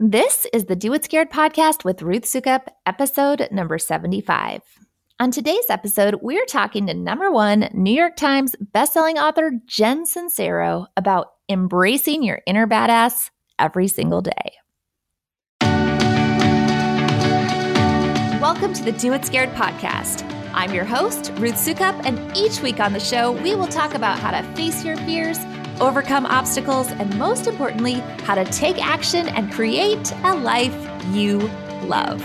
This is the Do It Scared podcast with Ruth Soukup, episode number 75. On today's episode, we're talking to number one New York Times bestselling author Jen Sincero about embracing your inner badass every single day. Welcome to the Do It Scared podcast. I'm your host, Ruth Soukup, and each week on the show, we will talk about how to face your fears, overcome obstacles, and most importantly, how to take action and create a life you love.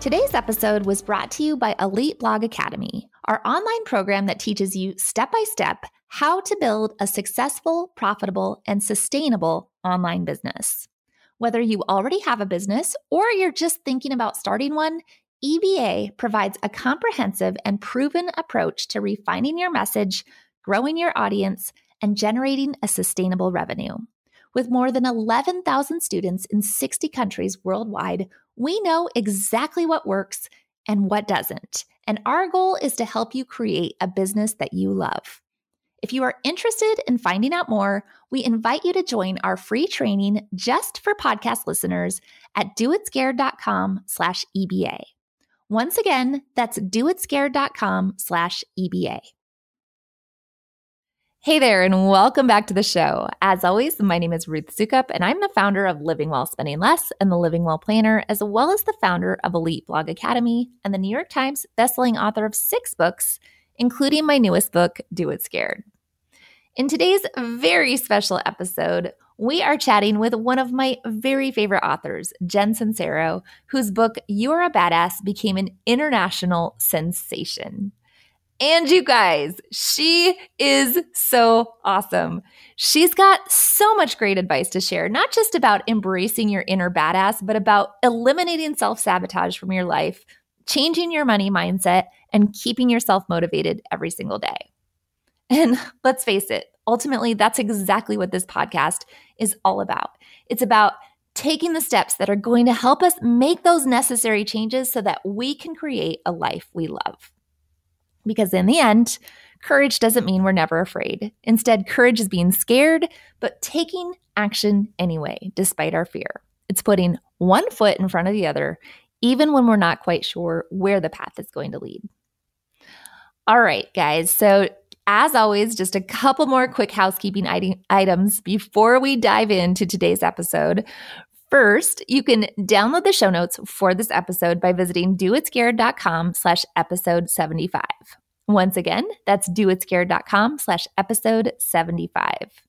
Today's episode was brought to you by Elite Blog Academy, our online program that teaches you step by step how to build a successful, profitable, and sustainable online business. Whether you already have a business or you're just thinking about starting one, EBA provides a comprehensive and proven approach to refining your message, growing your audience, and generating a sustainable revenue. With more than 11,000 students in 60 countries worldwide, we know exactly what works and what doesn't. And our goal is to help you create a business that you love. If you are interested in finding out more, we invite you to join our free training just for podcast listeners at doitscared.com slash EBA. Once again, that's doitscared.com slash EBA. Hey there, and welcome back to the show. As always, my name is Ruth Soukup, and I'm the founder of Living Well Spending Less and the Living Well Planner, as well as the founder of Elite Blog Academy and the New York Times bestselling author of six books, including my newest book, Do It Scared. In today's very special episode, we are chatting with one of my very favorite authors, Jen Sincero, whose book, You're a Badass, became an international sensation. And you guys, she is so awesome. She's got so much great advice to share, not just about embracing your inner badass, but about eliminating self sabotage from your life, changing your money mindset, and keeping yourself motivated every single day. And let's face it, ultimately, that's exactly what this podcast is all about. It's about taking the steps that are going to help us make those necessary changes so that we can create a life we love. Because in the end, courage doesn't mean we're never afraid. Instead, courage is being scared, but taking action anyway, despite our fear. It's putting one foot in front of the other, even when we're not quite sure where the path is going to lead. All right, guys. So, as always, just a couple more quick housekeeping items before we dive into today's episode. First, you can download the show notes for this episode by visiting doitscared.com slash episode 75. Once again, that's doitscared.com slash episode 75.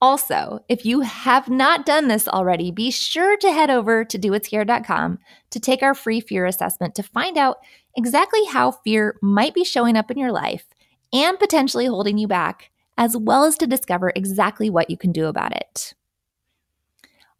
Also, if you have not done this already, be sure to head over to doitscared.com to take our free fear assessment to find out exactly how fear might be showing up in your life and potentially holding you back, as well as to discover exactly what you can do about it.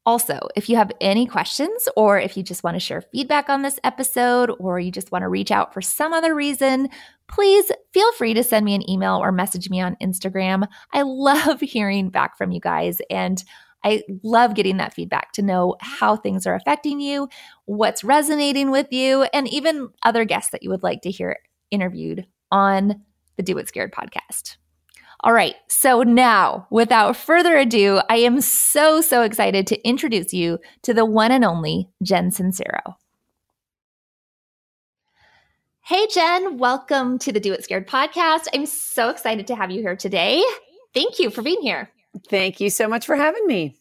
Also, if you have any questions or if you just want to share feedback on this episode or you just want to reach out for some other reason, please feel free to send me an email or message me on Instagram. I love hearing back from you guys and I love getting that feedback to know how things are affecting you, what's resonating with you, and even other guests that you would like to hear interviewed on the Do It Scared podcast. All right. So now, without further ado, I am so, so excited to introduce you to the one and only Jen Sincero. Hey, Jen, welcome to the Do It Scared podcast. I'm so excited to have you here today. Thank you for being here. Thank you so much for having me.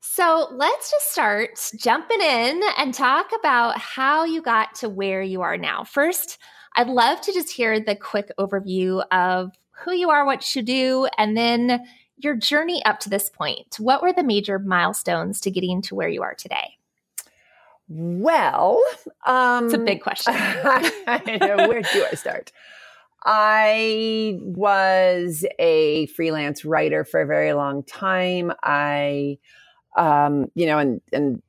So let's just start jumping in and talk about how you got to where you are now. First, I'd love to just hear the quick overview of who you are, what you do, and then your journey up to this point. What were the major milestones to getting to where you are today? Well, um, it's a big question. Know, where do I start? I was a freelance writer for a very long time. I, um, you know, and and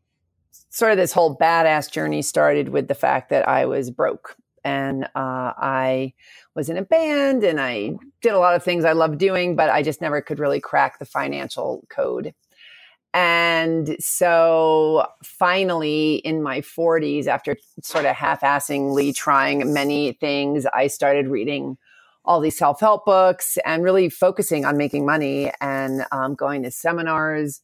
sort of this whole badass journey started with the fact that I was broke and uh, I was in a band and I did a lot of things I loved doing, but I just never could really crack the financial code. And so finally, in my 40s, after sort of half assingly trying many things, I started reading all these self help books and really focusing on making money and um, going to seminars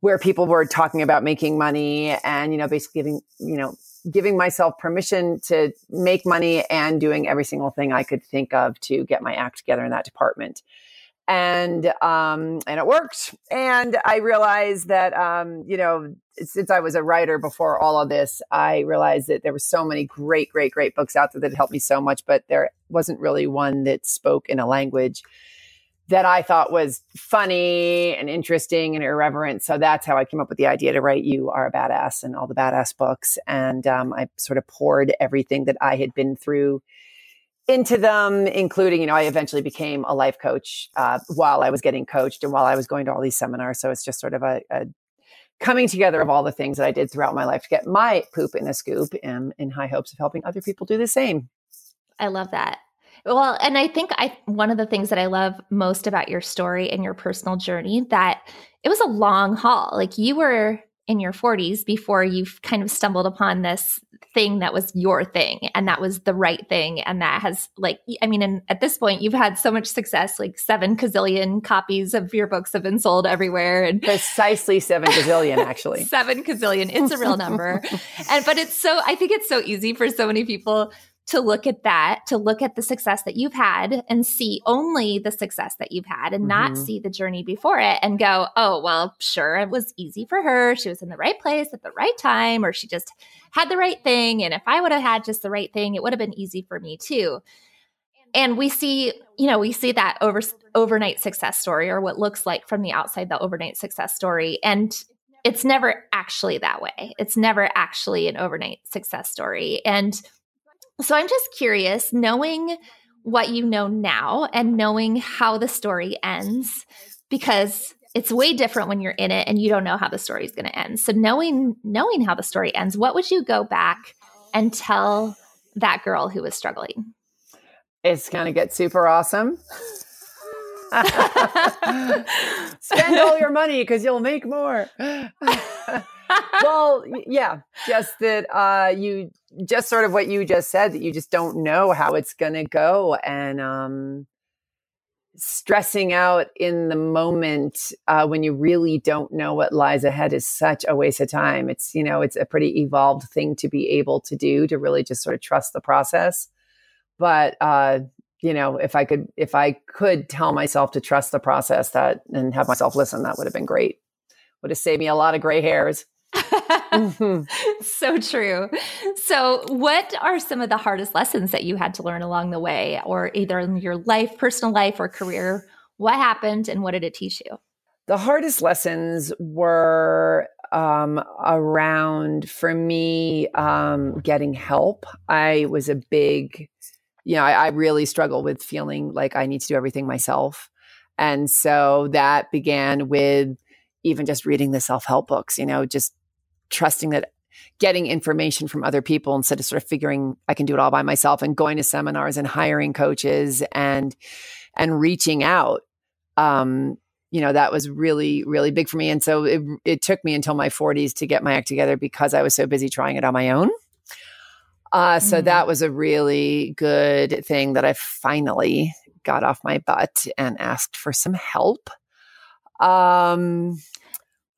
where people were talking about making money and, you know, basically giving, you know, giving myself permission to make money and doing every single thing I could think of to get my act together in that department and um, and it worked. And I realized that um, you know since I was a writer before all of this, I realized that there were so many great, great, great books out there that helped me so much, but there wasn't really one that spoke in a language that I thought was funny and interesting and irreverent. So that's how I came up with the idea to write "You Are a Badass" and all the badass books. And um, I sort of poured everything that I had been through into them, including, you know, I eventually became a life coach uh, while I was getting coached and while I was going to all these seminars. So it's just sort of a, a, coming together of all the things that I did throughout my life to get my poop in a scoop and in high hopes of helping other people do the same. I love that. Well, and I think I one of the things that I love most about your story and your personal journey that it was a long haul. Like you were in your 40s before you've kind of stumbled upon this thing that was your thing and that was the right thing. And that has like i mean and at this point you've had so much success like seven gazillion copies of your books have been sold everywhere and precisely seven gazillion actually. Seven gazillion. It's a real number. And but it's so i think it's so easy for so many people to look at that, to look at the success that you've had and see only the success that you've had and mm-hmm. not see the journey before it and go, oh, well, sure, it was easy for her. She was in the right place at the right time, or she just had the right thing. And if I would have had just the right thing, it would have been easy for me too. And we see, you know, we see that over overnight success story or what looks like from the outside the overnight success story. And it's never actually that way. It's never actually an overnight success story. And so I'm just curious, knowing what you know now and knowing how the story ends, because it's way different when you're in it and you don't know how the story is going to end. So knowing knowing how the story ends, what would you go back and tell that girl who was struggling? It's going to get super awesome. Spend all your money because you'll make more. well, yeah, just that uh, you just sort of what you just said that you just don't know how it's going to go, and um, stressing out in the moment uh, when you really don't know what lies ahead is such a waste of time. It's you know it's a pretty evolved thing to be able to do to really just sort of trust the process, but uh, you know if I could if I could tell myself to trust the process that and have myself listen, that would have been great. Would have saved me a lot of gray hairs mm-hmm. So true. So, what are some of the hardest lessons that you had to learn along the way, or either in your life, personal life, or career? What happened and what did it teach you? The hardest lessons were um, around, for me, um, getting help. I was a big, you know, I, I really struggle with feeling like I need to do everything myself. And so that began with even just reading the self help books, you know, just trusting that getting information from other people instead of sort of figuring I can do it all by myself and going to seminars and hiring coaches and and reaching out. Um, you know, that was really, really big for me. And so it, it took me until my 40s to get my act together because I was so busy trying it on my own. Uh, so mm-hmm. that was a really good thing that I finally got off my butt and asked for some help. Um,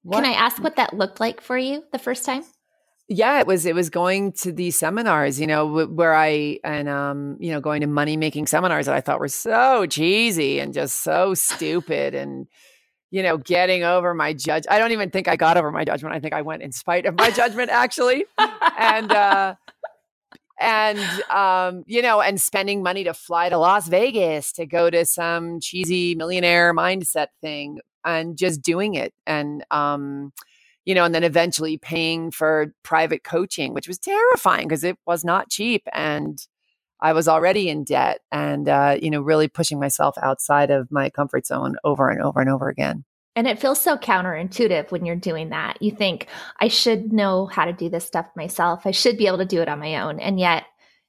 what? Can I ask what that looked like for you the first time? Yeah, it was it was going to these seminars, you know, where I and um, you know, going to money making seminars that I thought were so cheesy and just so stupid and you know, getting over my judge. I don't even think I got over my judgment. I think I went in spite of my judgment actually. and uh and um, you know, and spending money to fly to Las Vegas to go to some cheesy millionaire mindset thing and just doing it and um you know and then eventually paying for private coaching which was terrifying because it was not cheap and i was already in debt and uh you know really pushing myself outside of my comfort zone over and over and over again and it feels so counterintuitive when you're doing that. You think, I should know how to do this stuff myself. I should be able to do it on my own. And yet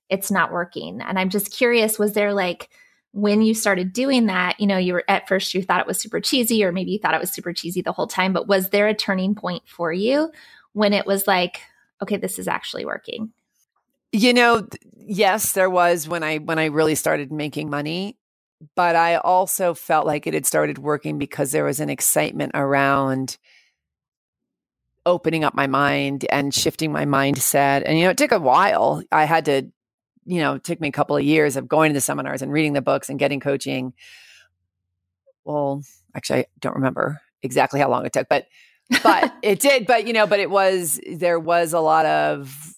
it's not working. And I'm just curious was there like when you started doing that, you know, you were at first you thought it was super cheesy, or maybe you thought it was super cheesy the whole time, but was there a turning point for you when it was like, okay, this is actually working? You know, yes, there was when I when I really started making money, but I also felt like it had started working because there was an excitement around opening up my mind and shifting my mindset. And you know, it took a while. I had to you know, it took me a couple of years of going to the seminars and reading the books and getting coaching. Well, actually, I don't remember exactly how long it took, but but it did. But you know, but it was there was a lot of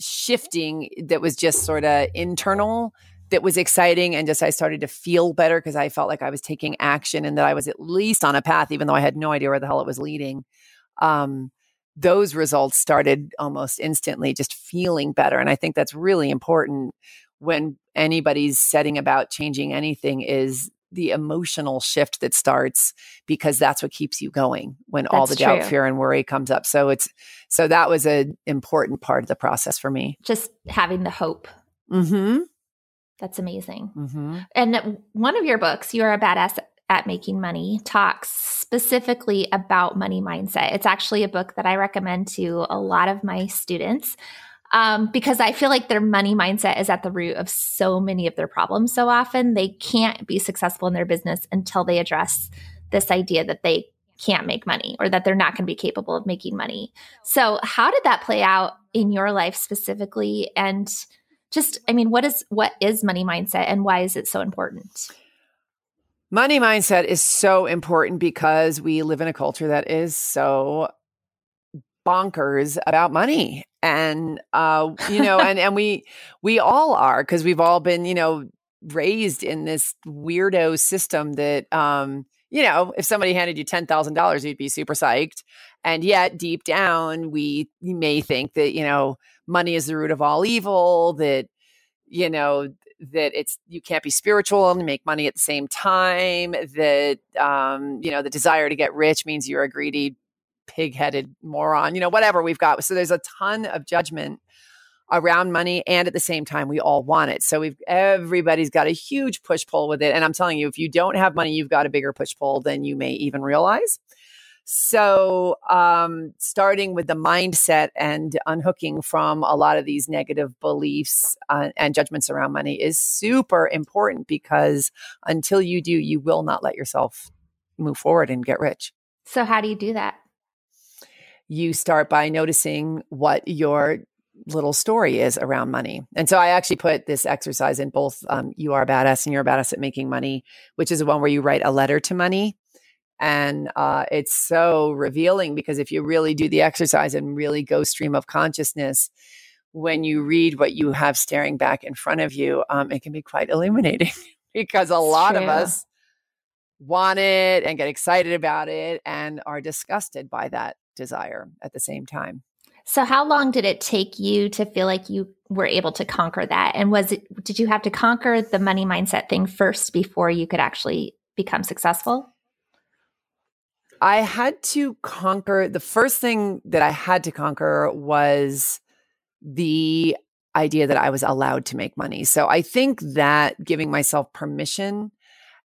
shifting that was just sort of internal that was exciting and just I started to feel better because I felt like I was taking action and that I was at least on a path, even though I had no idea where the hell it was leading. Um, those results started almost instantly just feeling better. And I think that's really important when anybody's setting about changing anything is the emotional shift that starts because that's what keeps you going when that's all the doubt, fear, and worry comes up. So it's so that was an important part of the process for me. Just having the hope. Mm-hmm. That's amazing. Mm-hmm. And one of your books, You Are a Badass at Making Money talks specifically about money mindset. It's actually a book that I recommend to a lot of my students um, because I feel like their money mindset is at the root of so many of their problems. So often they can't be successful in their business until they address this idea that they can't make money or that they're not going to be capable of making money. So, how did that play out in your life specifically? And just, I mean, what is what is money mindset and why is it so important? Money mindset is so important because we live in a culture that is so bonkers about money. And uh you know and and we we all are because we've all been you know raised in this weirdo system that um you know if somebody handed you $10,000 you'd be super psyched. And yet deep down we may think that you know money is the root of all evil that you know that it's you can't be spiritual and make money at the same time that um, you know the desire to get rich means you're a greedy pig-headed moron you know whatever we've got. So there's a ton of judgment around money and at the same time we all want it. So we've everybody's got a huge push pull with it. And i'm telling you if you don't have money you've got a bigger push pull than you may even realize so, um, starting with the mindset and unhooking from a lot of these negative beliefs uh, and judgments around money is super important because until you do, you will not let yourself move forward and get rich. So, how do you do that? You start by noticing what your little story is around money. And so I actually put this exercise in both um, You Are Badass and You're Badass at Making Money, which is the one where you write a letter to money. And uh, it's so revealing because if you really do the exercise and really go stream of consciousness, when you read what you have staring back in front of you, um, it can be quite illuminating because a lot of us want it and get excited about it and are disgusted by that desire at the same time. So how long did it take you to feel like you were able to conquer that? And was it did you have to conquer the money mindset thing first before you could actually become successful? I had to conquer the first thing that I had to conquer was the idea that I was allowed to make money. So I think that giving myself permission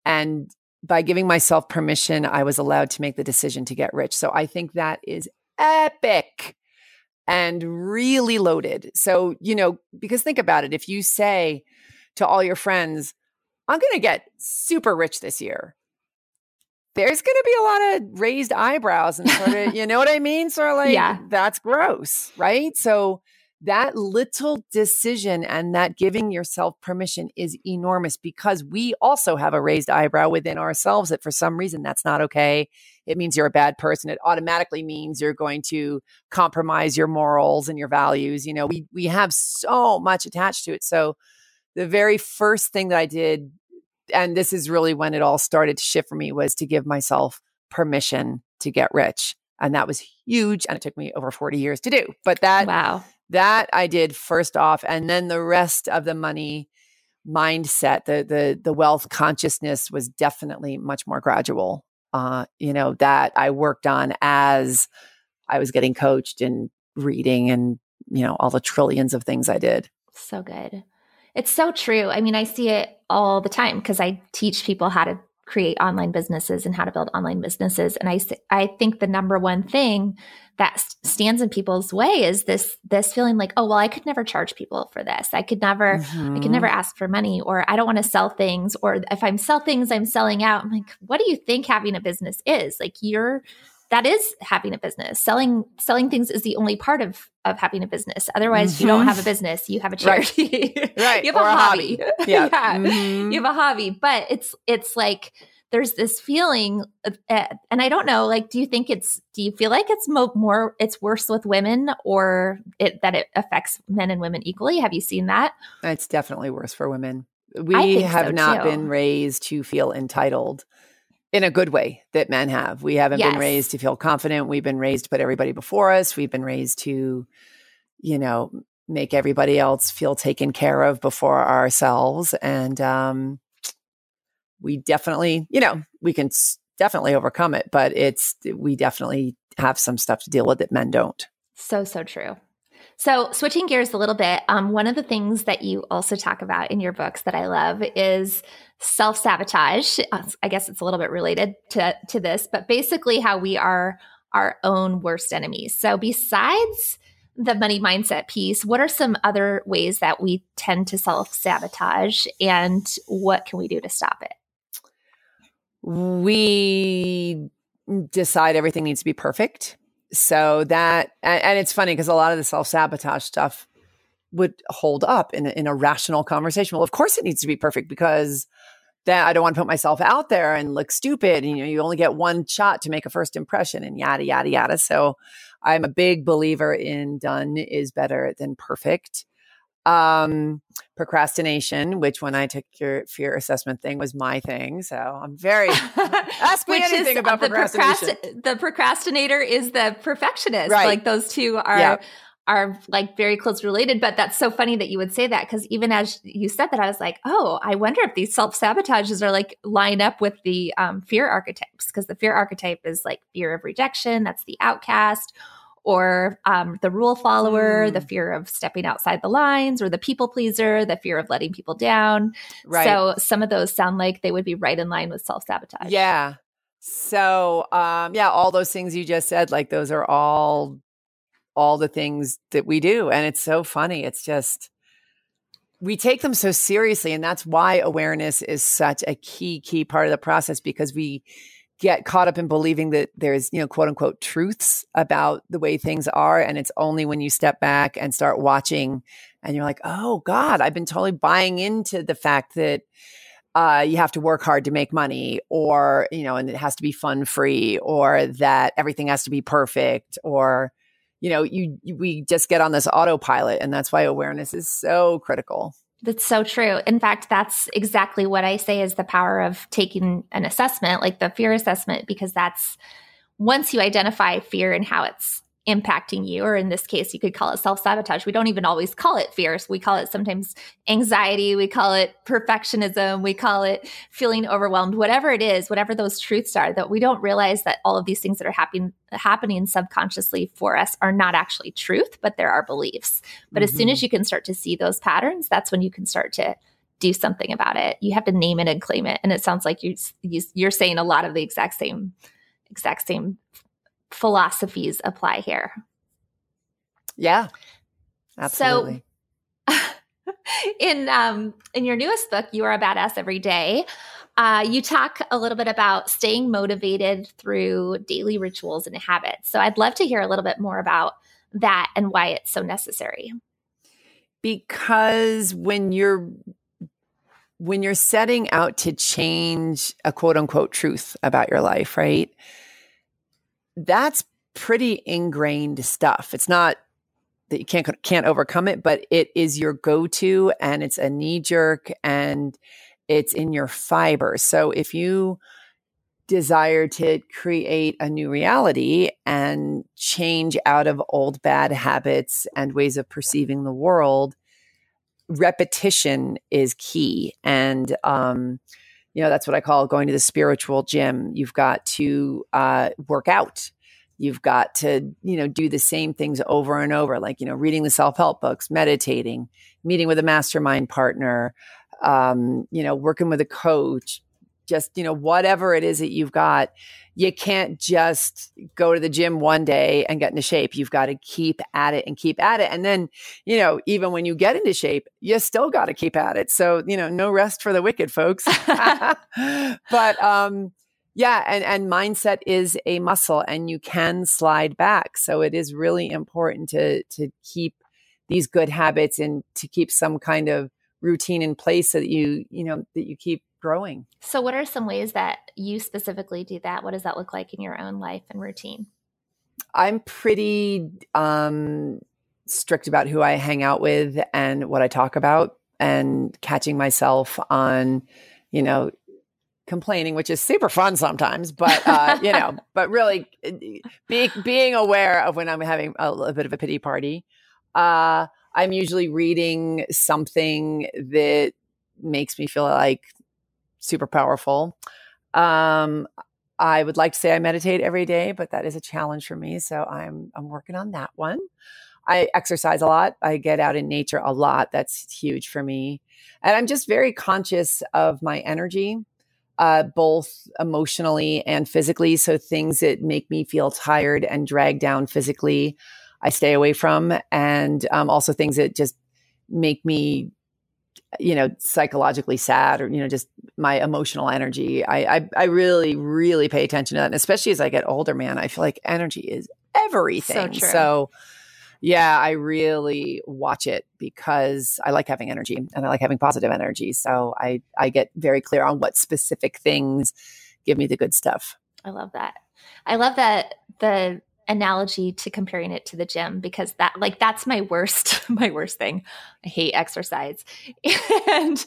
and by giving myself permission, I was allowed to make the decision to get rich. So I think that is epic and really loaded. So, you know, because think about it if you say to all your friends, I'm going to get super rich this year there's going to be a lot of raised eyebrows and sort of, you know what I mean? Sort of like, yeah. that's gross, right? So that little decision and that giving yourself permission is enormous because we also have a raised eyebrow within ourselves that for some reason that's not okay. It means you're a bad person. It automatically means you're going to compromise your morals and your values. You know, we we have so much attached to it. So the very first thing that I did and this is really when it all started to shift for me was to give myself permission to get rich and that was huge and it took me over 40 years to do but that wow. that i did first off and then the rest of the money mindset the the the wealth consciousness was definitely much more gradual uh you know that i worked on as i was getting coached and reading and you know all the trillions of things i did. So good It's so true. I mean, I see it all the time because I teach people how to create online businesses and how to build online businesses. And I, I think the number one thing that stands in people's way is this this feeling like oh well i could never charge people for this i could never mm-hmm. i could never mm-hmm. ask for money or i don't want to sell things or if i'm sell things i'm selling out i'm like what do you think having a business is like you're that is having a business selling selling things is the only part of of having a business otherwise mm-hmm. you don't mm-hmm. have a business you have a charity right, right. you have a, a hobby, hobby. yeah, yeah. Mm-hmm. you have a hobby but it's it's like there's this feeling of, uh, and i don't know like do you think it's do you feel like it's mo- more it's worse with women or it, that it affects men and women equally have you seen that it's definitely worse for women we have so not too. been raised to feel entitled in a good way that men have. We haven't yes. been raised to feel confident. We've been raised to put everybody before us. We've been raised to, you know, make everybody else feel taken care of before ourselves. And um, we definitely, you know, we can definitely overcome it, but it's, we definitely have some stuff to deal with that men don't. So, so true. So, switching gears a little bit, um, one of the things that you also talk about in your books that I love is self sabotage. Uh, I guess it's a little bit related to, to this, but basically, how we are our own worst enemies. So, besides the money mindset piece, what are some other ways that we tend to self sabotage and what can we do to stop it? We decide everything needs to be perfect so that and, and it's funny because a lot of the self-sabotage stuff would hold up in a, in a rational conversation well of course it needs to be perfect because that I don't want to put myself out there and look stupid. And, you know, you only get one shot to make a first impression and yada, yada, yada. So I'm a big believer in done is better than perfect. Um, procrastination, which when I took your fear assessment thing was my thing. So I'm very ask me anything about the procrastination. Procrast- the procrastinator is the perfectionist. Right. Like those two are yeah. Are like very close related. But that's so funny that you would say that because even as you said that, I was like, oh, I wonder if these self sabotages are like line up with the um, fear archetypes because the fear archetype is like fear of rejection. That's the outcast or um, the rule follower, mm. the fear of stepping outside the lines, or the people pleaser, the fear of letting people down. Right. So some of those sound like they would be right in line with self sabotage. Yeah. So um, yeah, all those things you just said, like those are all all the things that we do, and it's so funny. It's just we take them so seriously, and that's why awareness is such a key key part of the process because we get caught up in believing that there's, you know, quote unquote truths about the way things are. And it's only when you step back and start watching and you're like, oh God, I've been totally buying into the fact that uh, you have to work hard to make money or, you know, and it has to be fun free or that everything has to be perfect or, you know, you, we just get on this autopilot. And that's why awareness is so critical. That's so true. In fact, that's exactly what I say is the power of taking an assessment, like the fear assessment, because that's once you identify fear and how it's impacting you, or in this case, you could call it self sabotage. We don't even always call it fears. We call it sometimes anxiety. We call it perfectionism. We call it feeling overwhelmed, whatever it is, whatever those truths are, that we don't realize that all of these things that are happening, happening subconsciously for us are not actually truth, but there are beliefs. But mm-hmm. as soon mm-hmm. as you can start to see those patterns, that's when you can start to do something about it. You have to name it and claim it. And it sounds like you, you you're saying a lot of the exact same exact same philosophies apply here. Yeah. Absolutely. So in um in your newest book, You Are a Badass Every Day, uh, you talk a little bit about staying motivated through daily rituals and habits. So I'd love to hear a little bit more about that and why it's so necessary. Because when you're when you're setting out to change a quote unquote truth about your life, right? That's pretty ingrained stuff. It's not that you can't can't overcome it, but it is your go-to and it's a knee jerk and it's in your fiber. So if you desire to create a new reality and change out of old bad habits and ways of perceiving the world, repetition is key. And um, you know that's what i call going to the spiritual gym. You've got to uh, work out. You've got to, you know, do the same things over and over, like, you know, reading the self help books, meditating, meeting with a mastermind partner, um, you know, working with a coach, just, you know, whatever it is that you've got. You can't just go to the gym one day and get into shape. You've got to keep at it and keep at it. And then, you know, even when you get into shape, you still got to keep at it. So, you know, no rest for the wicked, folks. but, um, yeah, and and mindset is a muscle and you can slide back. So it is really important to to keep these good habits and to keep some kind of routine in place so that you, you know, that you keep growing. So what are some ways that you specifically do that? What does that look like in your own life and routine? I'm pretty um strict about who I hang out with and what I talk about and catching myself on, you know, complaining, which is super fun sometimes, but uh, you know, but really being being aware of when I'm having a, a bit of a pity party. Uh, I'm usually reading something that makes me feel like super powerful. Um, I would like to say I meditate every day, but that is a challenge for me. So I'm I'm working on that one. I exercise a lot. I get out in nature a lot. That's huge for me. And I'm just very conscious of my energy uh, both emotionally and physically. So things that make me feel tired and drag down physically, I stay away from, and um, also things that just make me, you know, psychologically sad or you know, just my emotional energy. I I, I really really pay attention to that, and especially as I get older, man, I feel like energy is everything. So, so yeah, I really watch it because I like having energy and I like having positive energy. So I I get very clear on what specific things give me the good stuff. I love that. I love that the analogy to comparing it to the gym because that like that's my worst my worst thing. I hate exercise. And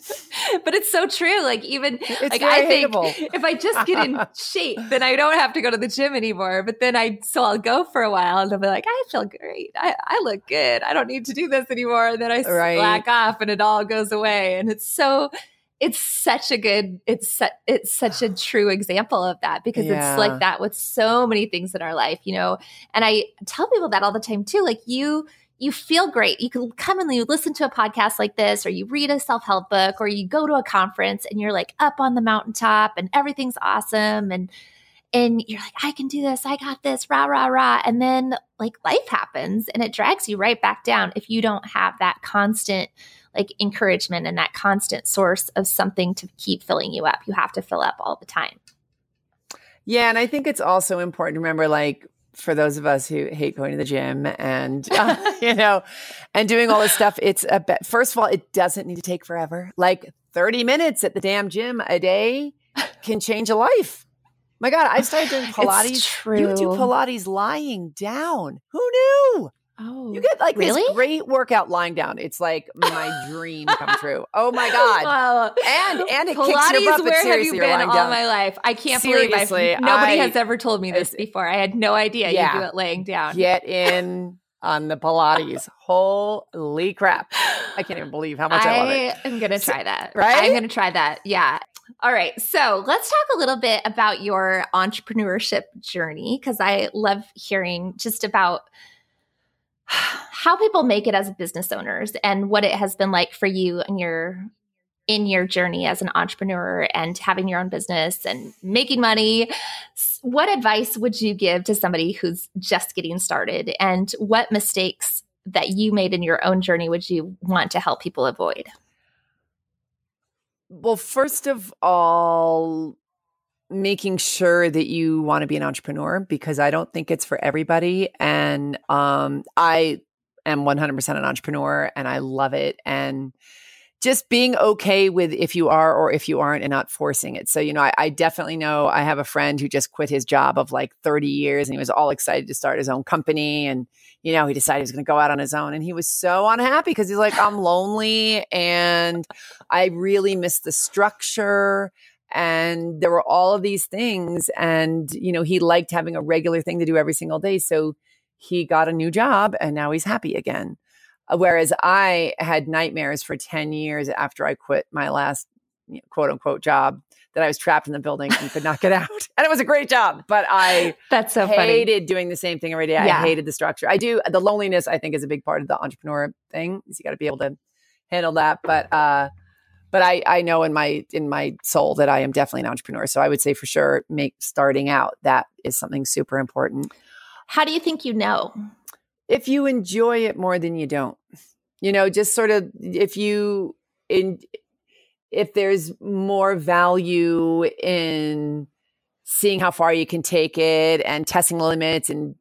but it's so true like even it's like i think if i just get in shape then i don't have to go to the gym anymore. But then i so i'll go for a while and i'll be like i feel great. I, I look good. I don't need to do this anymore. And then i right. slack off and it all goes away. And it's so it's such a good it's su- it's such a true example of that because yeah. it's like that with so many things in our life you know and i tell people that all the time too like you you feel great you can come and you listen to a podcast like this or you read a self-help book or you go to a conference and you're like up on the mountaintop and everything's awesome and and you're like, I can do this, I got this, rah, rah, rah. And then like life happens and it drags you right back down if you don't have that constant like encouragement and that constant source of something to keep filling you up. You have to fill up all the time. Yeah. And I think it's also important to remember like, for those of us who hate going to the gym and uh, you know and doing all this stuff it's a be- first of all it doesn't need to take forever like 30 minutes at the damn gym a day can change a life my god i started doing pilates you do pilates lying down who knew Oh, you get like really? this great workout lying down. It's like my dream come true. Oh my god! And and it Pilates, kicks your butt. Where have you been all down. my life? I can't seriously, believe I've, nobody I, has ever told me this before. I had no idea yeah, you do it laying down. Get in on the Pilates. Holy crap! I can't even believe how much I, I love it. I'm gonna try that. Right? I'm gonna try that. Yeah. All right. So let's talk a little bit about your entrepreneurship journey because I love hearing just about how people make it as business owners and what it has been like for you and your in your journey as an entrepreneur and having your own business and making money what advice would you give to somebody who's just getting started? And what mistakes that you made in your own journey would you want to help people avoid? Well first of all making sure that you want to be an entrepreneur because I don't think it's for everybody. And um, I am 100% an entrepreneur and I love it. And just being okay with if you are or if you aren't and not forcing it. So, you know, I, I, definitely know I have a friend who just quit his job of like 30 years and he was all excited to start his own company. And, you know, he decided he was going to go out on his own and he was so unhappy because he's like, I'm lonely and I really miss the structure and there were all of these things and you know he liked having a regular thing to do every single day so he got a new job and now he's happy again uh, whereas i had nightmares for 10 years after i quit my last quote unquote job that I was trapped in the building and could not get out. And it was a great job, but I that's so hated funny. doing the same thing every day. Yeah. I hated the structure. I do the loneliness. I think is a big part of the entrepreneur thing. Is you got to be able to handle that. But uh, but I I know in my in my soul that I am definitely an entrepreneur. So I would say for sure, make starting out that is something super important. How do you think you know? If you enjoy it more than you don't, you know, just sort of if you in if there's more value in seeing how far you can take it and testing limits and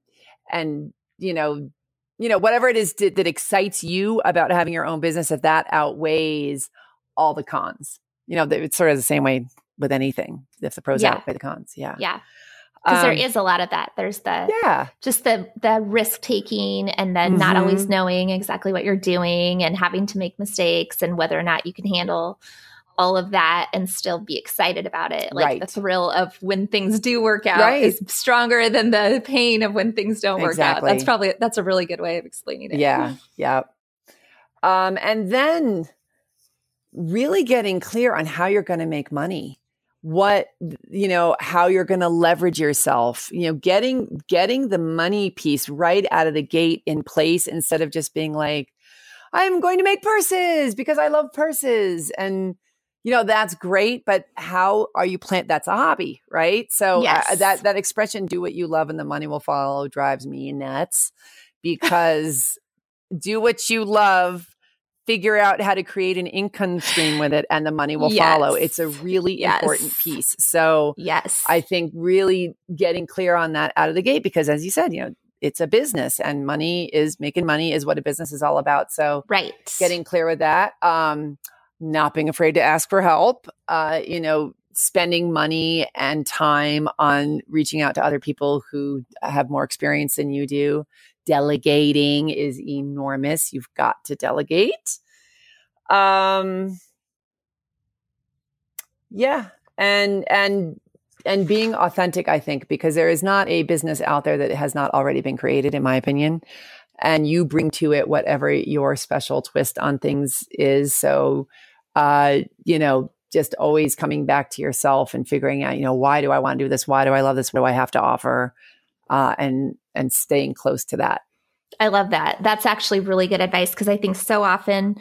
and you know you know whatever it is that, that excites you about having your own business if that outweighs all the cons you know it's sort of the same way with anything if the pros Yeah. outweigh the cons yeah Yeah. Because there Um, is a lot of that. There's the yeah just the the risk taking and then not always Mhm. knowing exactly what you're doing and having to make mistakes and whether or not you can handle all of that and still be excited about it. Like the thrill of when things do work out Right. is stronger than the pain of when things don't work out. That's probably that's a really good way of explaining it. Yeah, yeah. Um, and then really getting clear on how you're going to make money what you know how you're going to leverage yourself you know getting getting the money piece right out of the gate in place instead of just being like i'm going to make purses because i love purses. And you know that's great but how are you plant that's a hobby right? So uh, that that expression do what you love and the money will follow drives me nuts because do what you love figure out how to create an income stream with it and the money will follow it's a really Yes. important piece so Yes. i think really getting clear on that out of the gate because as you said you know it's a business and money is making money is what a business is all about so right. getting clear with that um not being afraid to ask for help uh you know spending money and time on reaching out to other people who have more experience than you do delegating is enormous. You've got to delegate. Um yeah and and and being authentic i think because there is not a business out there that has not already been created in my opinion and you bring to it whatever your special twist on things is. So uh you know just always coming back to yourself and figuring out you know why do i want to do this? Why do i love this? What do i have to offer? Uh and and staying close to that I love that. That's actually really good advice because I think so often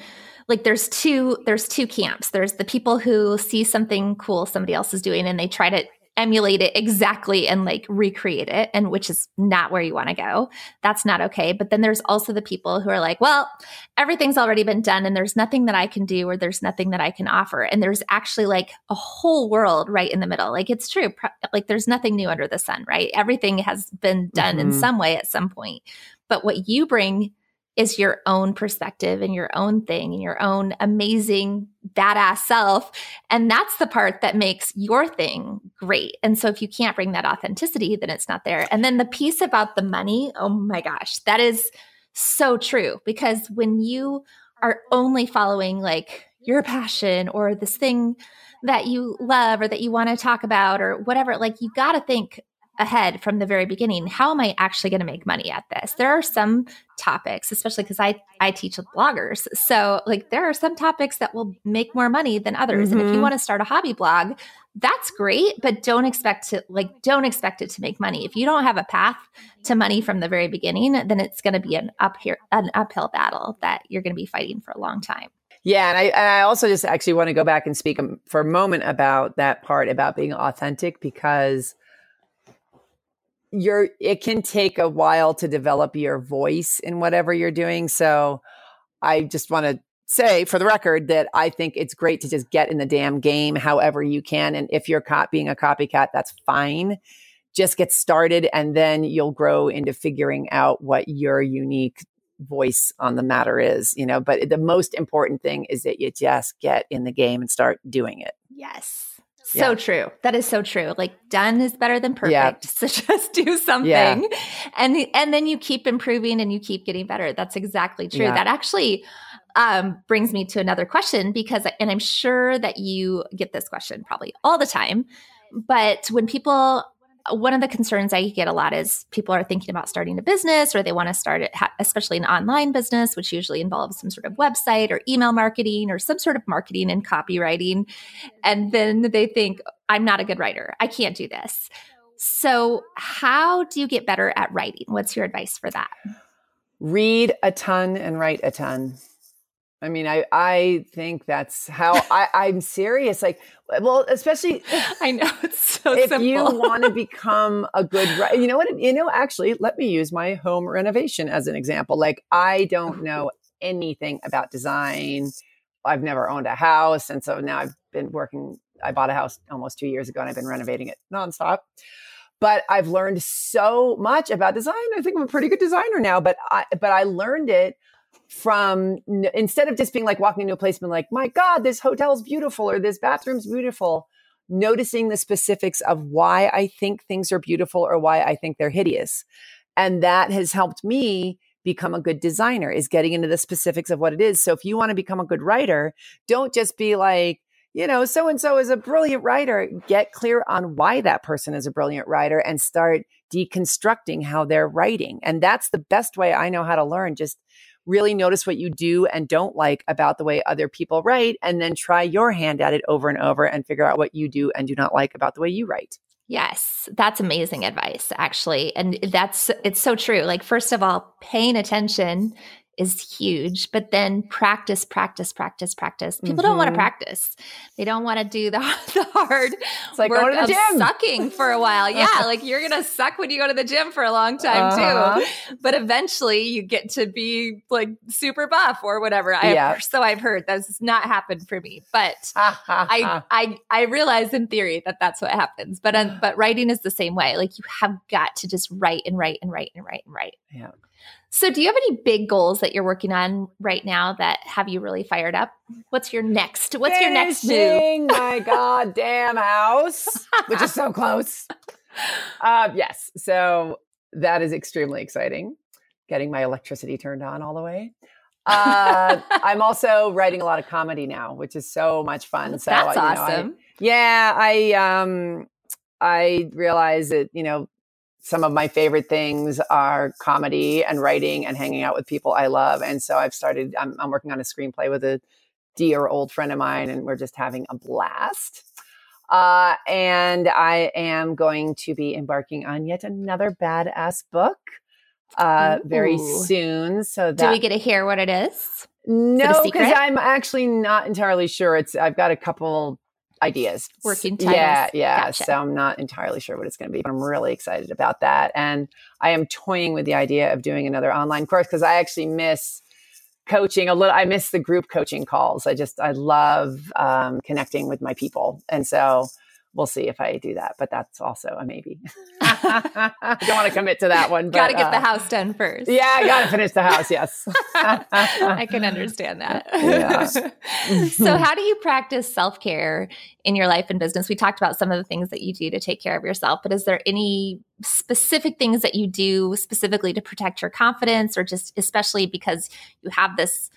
like there's two there's two camps. There's the people who see something cool somebody else is doing and they try to emulate it exactly and like recreate it and which is not where you want to go. That's not okay. But then there's also the people who are like, well, everything's already been done and there's nothing that I can do or there's nothing that I can offer. And there's actually like a whole world right in the middle. Like it's true. Like there's nothing new under the sun, right? Everything has been done in Mhm. some way at some point. But what you bring is your own perspective and your own thing and your own amazing badass self. And that's the part that makes your thing great. And so if you can't bring that authenticity, then it's not there. And then the piece about the money, oh my gosh, that is so true because when you are only following like your passion or this thing that you love or that you want to talk about or whatever, like you got to think ahead from the very beginning how am i actually going to make money at this? There are some topics especially because i i teach with bloggers. So like there are some topics that will make more money than others. And if you Mhm. want to start a hobby blog that's great but don't expect to like don't expect it to make money. If you don't have a path to money from the very beginning then it's going to be an up here an uphill battle that you're going to be fighting for a long time. Yeah, and I and I also just actually want to go back and speak um, for a moment about that part about being authentic because you're it can take a while to develop your voice in whatever you're doing. So I just want to say for the record that I think it's great to just get in the damn game however you can and if you're caught being a copycat that's fine. Just get started and then you'll grow into figuring out what your unique voice on the matter is, you know. But the most important thing is that you just get in the game and start doing it. Yes. So Yeah. true. That is so true. Like done is better than perfect. Yeah. So just do something. And and then you keep improving and you keep getting better. That's exactly true. Yeah. That actually um, brings me to another question because and I'm sure that you get this question probably all the time. But when people one of the concerns I get a lot is people are thinking about starting a business or they want to start it, especially an online business, which usually involves some sort of website or email marketing or some sort of marketing and copywriting. And then they think, I'm not a good writer. I can't do this. So, how do you get better at writing? What's your advice for that? Read a ton and write a ton. I mean, I I think that's how I, I'm serious. Like, well, especially I know it's so if simple. you want to become a good, you know what? You know, actually, let me use my home renovation as an example. Like, I don't know anything about design. I've never owned a house, and so now I've been working. I bought a house almost two years ago, and I've been renovating it nonstop. But I've learned so much about design. I think I'm a pretty good designer now. But I, but I learned it from instead of just being like walking into a place and like, my God, this hotel's beautiful or this bathroom's beautiful, noticing the specifics of why I think things are beautiful or why I think they're hideous. And that has helped me become a good designer is getting into the specifics of what it is. So if you want to become a good writer, don't just be like, you know, so and so is a brilliant writer. Get clear on why that person is a brilliant writer and start deconstructing how they're writing. And that's the best way I know how to learn. Just really notice what you do and don't like about the way other people write, and then try your hand at it over and over and figure out what you do and do not like about the way you write. Yes, that's amazing advice, actually. And that's, it's so true. Like, first of all, paying attention is huge, but then practice, practice, practice, practice. People mm-hmm. don't want to practice. They don't want to do the, the hard it's like work going to the of gym. sucking for a while. Yeah, like you're going to suck when you go to the gym for a long time uh-huh. too. But eventually you get to be like super buff or whatever. I yeah. so I've heard that's not happened for me, but I I I realize in theory that that's what happens. But um, but writing is the same way. Like you have got to just write and write and write and write and write. Yeah. So, do you have any big goals that you're working on right now that have you really fired up? What's your next? What's Finishing your next move? my goddamn house, which is so close. Uh, yes, so that is extremely exciting. Getting my electricity turned on all the way. Uh, I'm also writing a lot of comedy now, which is so much fun. So that's you know, awesome. I, yeah, I um, I realize that you know some of my favorite things are comedy and writing and hanging out with people I love. And so I've started, I'm, I'm, working on a screenplay with a dear old friend of mine, and we're just having a blast. Uh, and I am going to be embarking on yet another badass book uh, very soon. So that, do we get to hear what it is? No, because I'm actually not entirely sure. It's I've got a couple ideas. Working titles. Yeah, yeah. Gotcha. So I'm not entirely sure what it's going to be, but I'm really excited about that. And I am toying with the idea of doing another online course because I actually miss coaching a little. I miss the group coaching calls. I just I love um, connecting with my people, and so we'll see if I do that. But that's also a maybe. I don't want to commit to that one. Got to get uh, the house done first. Yeah, I got to finish the house. Yes, I can understand that. Yeah. so, how do you practice self care in your life and business? We talked about some of the things that you do to take care of yourself, but is there any specific things that you do specifically to protect your confidence, or just especially because you have this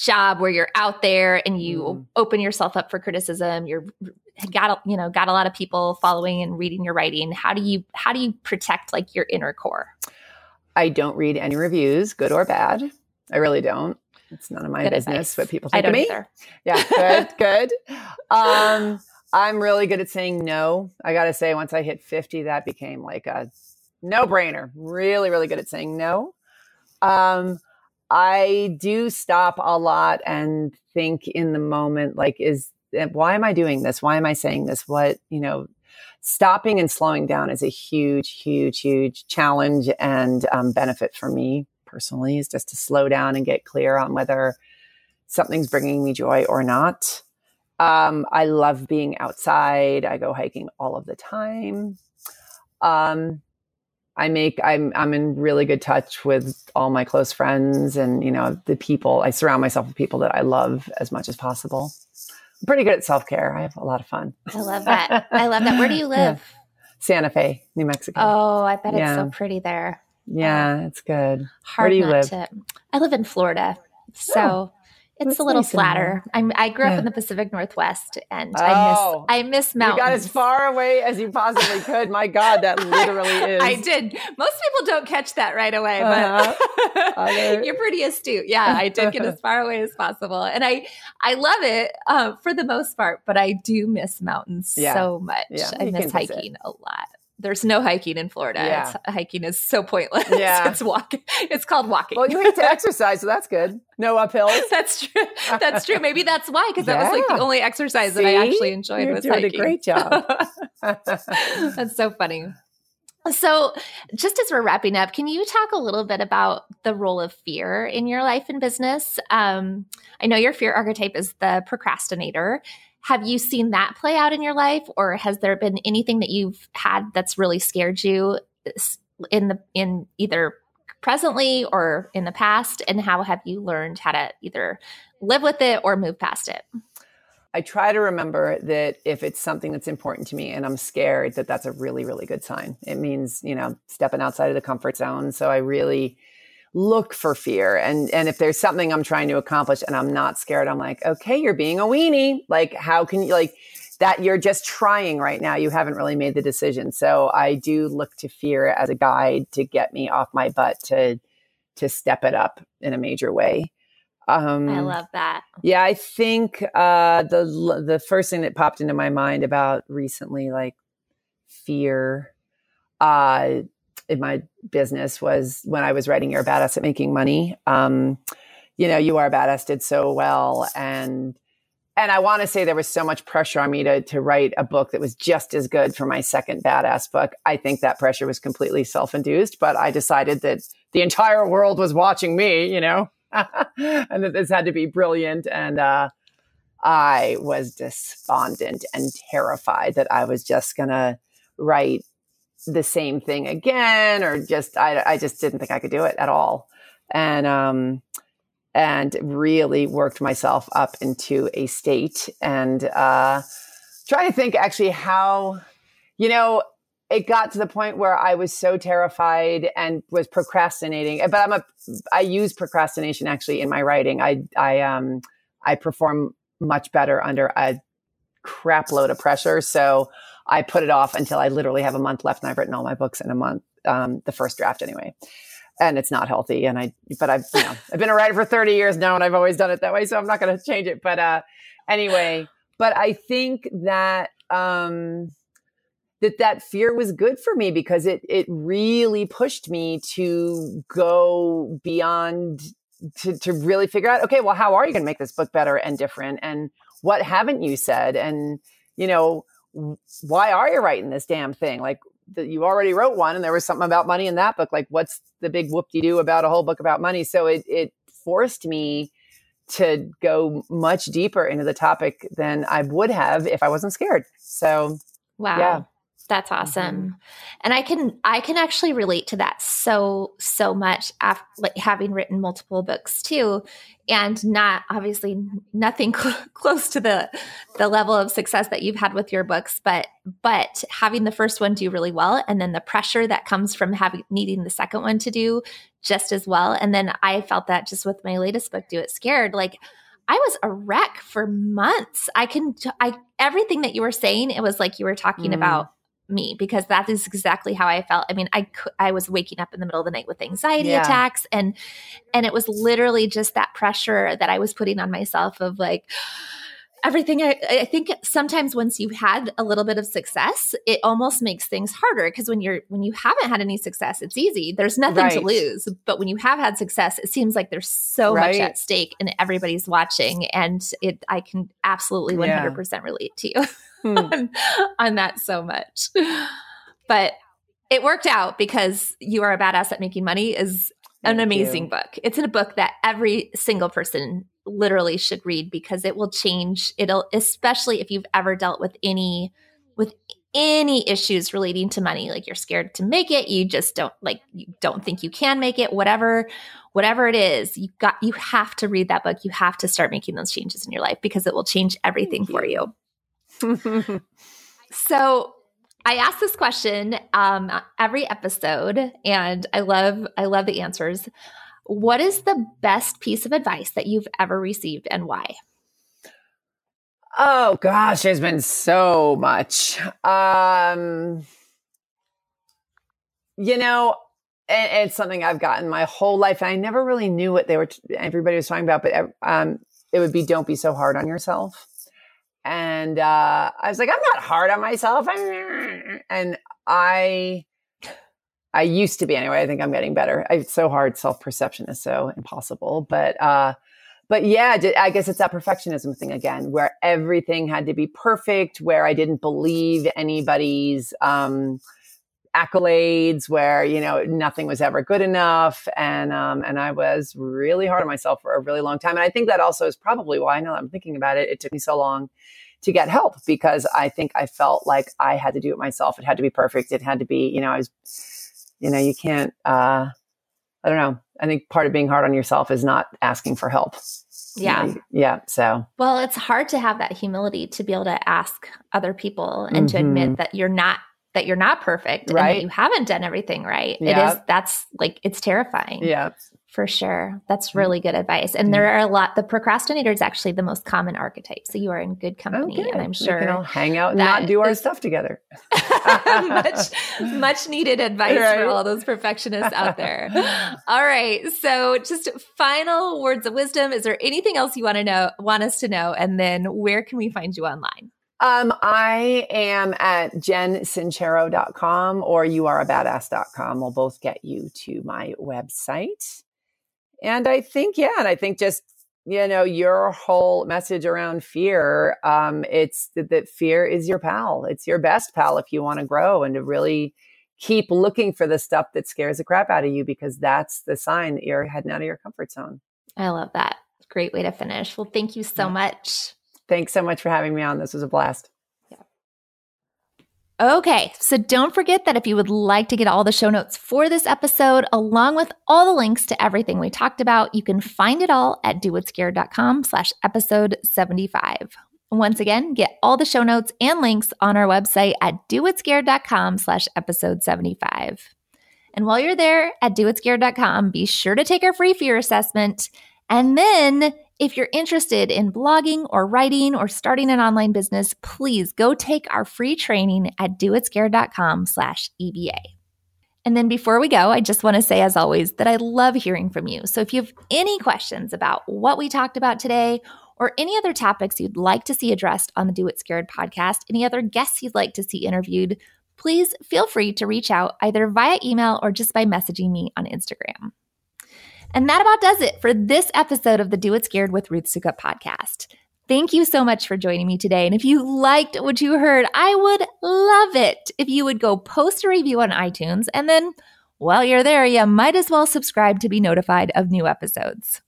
job where you're out there and you mm. open yourself up for criticism. You're got you know got a lot of people following and reading your writing. How do you how do you protect like your inner core? I don't read any reviews good or bad. I really don't. It's none of my good business advice. what people think of me. either. yeah good good. Um i'm really good at saying no. I gotta say once i hit 50 that became like a no brainer really really good at saying no. Um I do stop a lot and think in the moment, like, is eh, why am I doing this? Why am I saying this? What, you know, stopping and slowing down is a huge, huge, huge challenge and um, benefit for me personally is just to slow down and get clear on whether something's bringing me joy or not. Um, I love being outside. I go hiking all of the time. Um, I make I'm I'm in really good touch with all my close friends and you know the people I surround myself with people that I love as much as possible. I'm pretty good at self care. I have a lot of fun. I love that. I love that. Where do you live? Yeah. Santa Fe, New Mexico. Oh, I bet yeah. it's so pretty there. Yeah, it's good. Hard Where do you live? To, I live in Florida, so. Oh. It's That's a little nice flatter. I'm, I grew up Yeah. in the Pacific Northwest, and Oh. I miss I miss mountains. You got as far away as you possibly could. My God, that literally is. I did. Most people don't catch that right away, Uh-huh. but Other- you're pretty astute. Yeah, I did get as far away as possible, and I I love it uh, for the most part. But I do miss mountains Yeah. so much. Yeah, I miss hiking a lot. There's no hiking in Florida. Yeah. It's, hiking is so pointless. Yeah. it's walking. It's called walking. Well, you need to exercise, so that's good. No uphills. that's true. That's true. Maybe that's why, because that was like the only exercise that I actually enjoyed You're was doing hiking. a great job. That's so funny. So, just as we're wrapping up, can you talk a little bit about the role of fear in your life and business? Um, I know your fear archetype is the procrastinator. Have you seen that play out in your life, or has there been anything that you've had that's really scared you in the in either presently or in the past? And how have you learned how to either live with it or move past it? I try to remember that if it's something that's important to me and I'm scared, that that's a really, really good sign. It means, you know, stepping outside of the comfort zone. So I really look for fear. And, and if there's something I'm trying to accomplish and I'm not scared, I'm like, okay, you're being a weenie. Like, how can you, like, that you're just trying right now. You haven't really made the decision. So I do look to fear as a guide to get me off my butt to, to step it up in a major way. Um, I love that. yeah, I think uh, the the first thing that popped into my mind about recently, like fear, uh, in my business was when I was writing "You're a Badass at Making Money." Um, you know, "You Are a Badass" did so well, and and I want to say there was so much pressure on me to to write a book that was just as good for my second badass book. I think that pressure was completely self induced, but I decided that the entire world was watching me. You know. and that this had to be brilliant. And uh, I was despondent and terrified that I was just going to write the same thing again, or just, I, I just didn't think I could do it at all. And, um, and really worked myself up into a state and uh, trying to think actually how, you know, it got to the point where I was so terrified and was procrastinating. But I'm a I use procrastination actually in my writing. I I um I perform much better under a crap load of pressure. So I put it off until I literally have a month left, and I've written all my books in a month. Um, the first draft anyway, and it's not healthy. And I but I've you know I've been a writer for 30 years now, and I've always done it that way. So I'm not going to change it. But uh, anyway, but I think that um that that fear was good for me because it it really pushed me to go beyond to to really figure out okay well how are you going to make this book better and different and what haven't you said and you know why are you writing this damn thing like you already wrote one and there was something about money in that book like what's the big whoop-de-doo about a whole book about money so it it forced me to go much deeper into the topic than I would have if I wasn't scared so Wow. Yeah. That's awesome. Mm-hmm. And I can I can actually relate to that so so much after like having written multiple books too and not obviously nothing cl- close to the the level of success that you've had with your books but but having the first one do really well and then the pressure that comes from having needing the second one to do just as well and then I felt that just with my latest book Do It Scared like I was a wreck for months. I can, I, everything that you were saying, it was like you were talking Mm. about me because that is exactly how I felt. I mean, I, I was waking up in the middle of the night with anxiety Yeah. attacks and, and it was literally just that pressure that I was putting on myself of like, everything I, I think sometimes once you've had a little bit of success it almost makes things harder because when you're when you haven't had any success it's easy there's nothing to lose but when you have had success it seems like there's so much at stake and everybody's watching and it i can absolutely 100% Yeah. relate to you Hmm. on, on that so much but it worked out because you are a badass at making money is an Thank amazing you. book. It's in a book that every single person literally should read because it will change it'll especially if you've ever dealt with any with any issues relating to money like you're scared to make it you just don't like you don't think you can make it whatever whatever it is you got you have to read that book you have to start making those changes in your life because it will change everything for you. so I ask this question um, every episode, and I love I love the answers. What is the best piece of advice that you've ever received and why? Oh gosh, there's been so much. Um, you know, it's something I've gotten my whole life, and I never really knew what they were. everybody was talking about, but um, it would be don't be so hard on yourself. And uh, I was like, I'm not hard on myself, and I. I used to be anyway. I think I'm getting better. I, it's so hard. Self perception is so impossible. But uh, but yeah, I guess it's that perfectionism thing again, where everything had to be perfect, where I didn't believe anybody's um, accolades, where you know nothing was ever good enough, and um, and I was really hard on myself for a really long time. And I think that also is probably why I know I'm thinking about it. It took me so long to get help because I think I felt like I had to do it myself. It had to be perfect. It had to be, you know, I was, you know, you can't. Uh, I don't know. I think part of being hard on yourself is not asking for help. Yeah. You know, yeah. So, well, it's hard to have that humility to be able to ask other people and mm-hmm. to admit mm-hmm. that you're not that you're not perfect right. and that you haven't done everything right. Yeah. It is that's like it's terrifying. Yeah. For sure. That's mm-hmm. really good advice. And there mm-hmm. are a lot, the procrastinator is actually the most common archetype. So you are in good oh, company. Okay. And I'm sure. We can all hang out and not do our stuff together. much, much needed advice right. for all those perfectionists out there. all right. So just final words of wisdom. Is there anything else you want to know, want us to know? And then where can we find you online? Um, I am at jensincero.com or youareabadass.com. Will both get you to my website. And I think, yeah, and I think just, you know, your whole message around fear, um, it's that, that fear is your pal. It's your best pal if you want to grow and to really keep looking for the stuff that scares the crap out of you because that's the sign that you're heading out of your comfort zone. I love that. Great way to finish. Well, thank you so much. Thanks so much for having me on. This was a blast. Okay, so don't forget that if you would like to get all the show notes for this episode, along with all the links to everything we talked about, you can find it all at doitscared.com slash episode 75. Once again, get all the show notes and links on our website at doitscared.com slash episode 75. And while you're there at doitscared.com, be sure to take our free fear assessment. And then if you're interested in blogging or writing or starting an online business, please go take our free training at doitscared.com slash EBA. And then before we go, I just want to say, as always, that I love hearing from you. So if you have any questions about what we talked about today or any other topics you'd like to see addressed on the Do It Scared podcast, any other guests you'd like to see interviewed, please feel free to reach out either via email or just by messaging me on Instagram. And that about does it for this episode of the Do It Scared with Ruth Soukup podcast. Thank you so much for joining me today. And if you liked what you heard, I would love it if you would go post a review on iTunes. And then while you're there, you might as well subscribe to be notified of new episodes.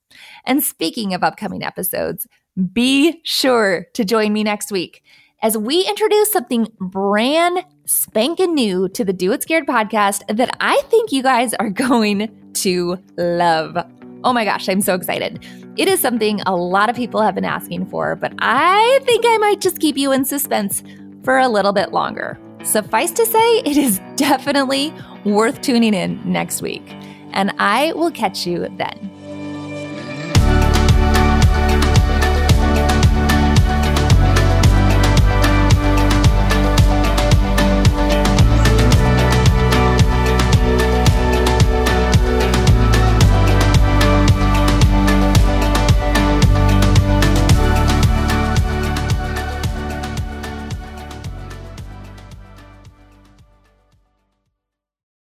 And speaking of upcoming episodes, be sure to join me next week as we introduce something brand spanking new to the Do It Scared podcast that I think you guys are going to love. Oh my gosh, I'm so excited. It is something a lot of people have been asking for, but I think I might just keep you in suspense for a little bit longer. Suffice to say, it is definitely worth tuning in next week. And I will catch you then.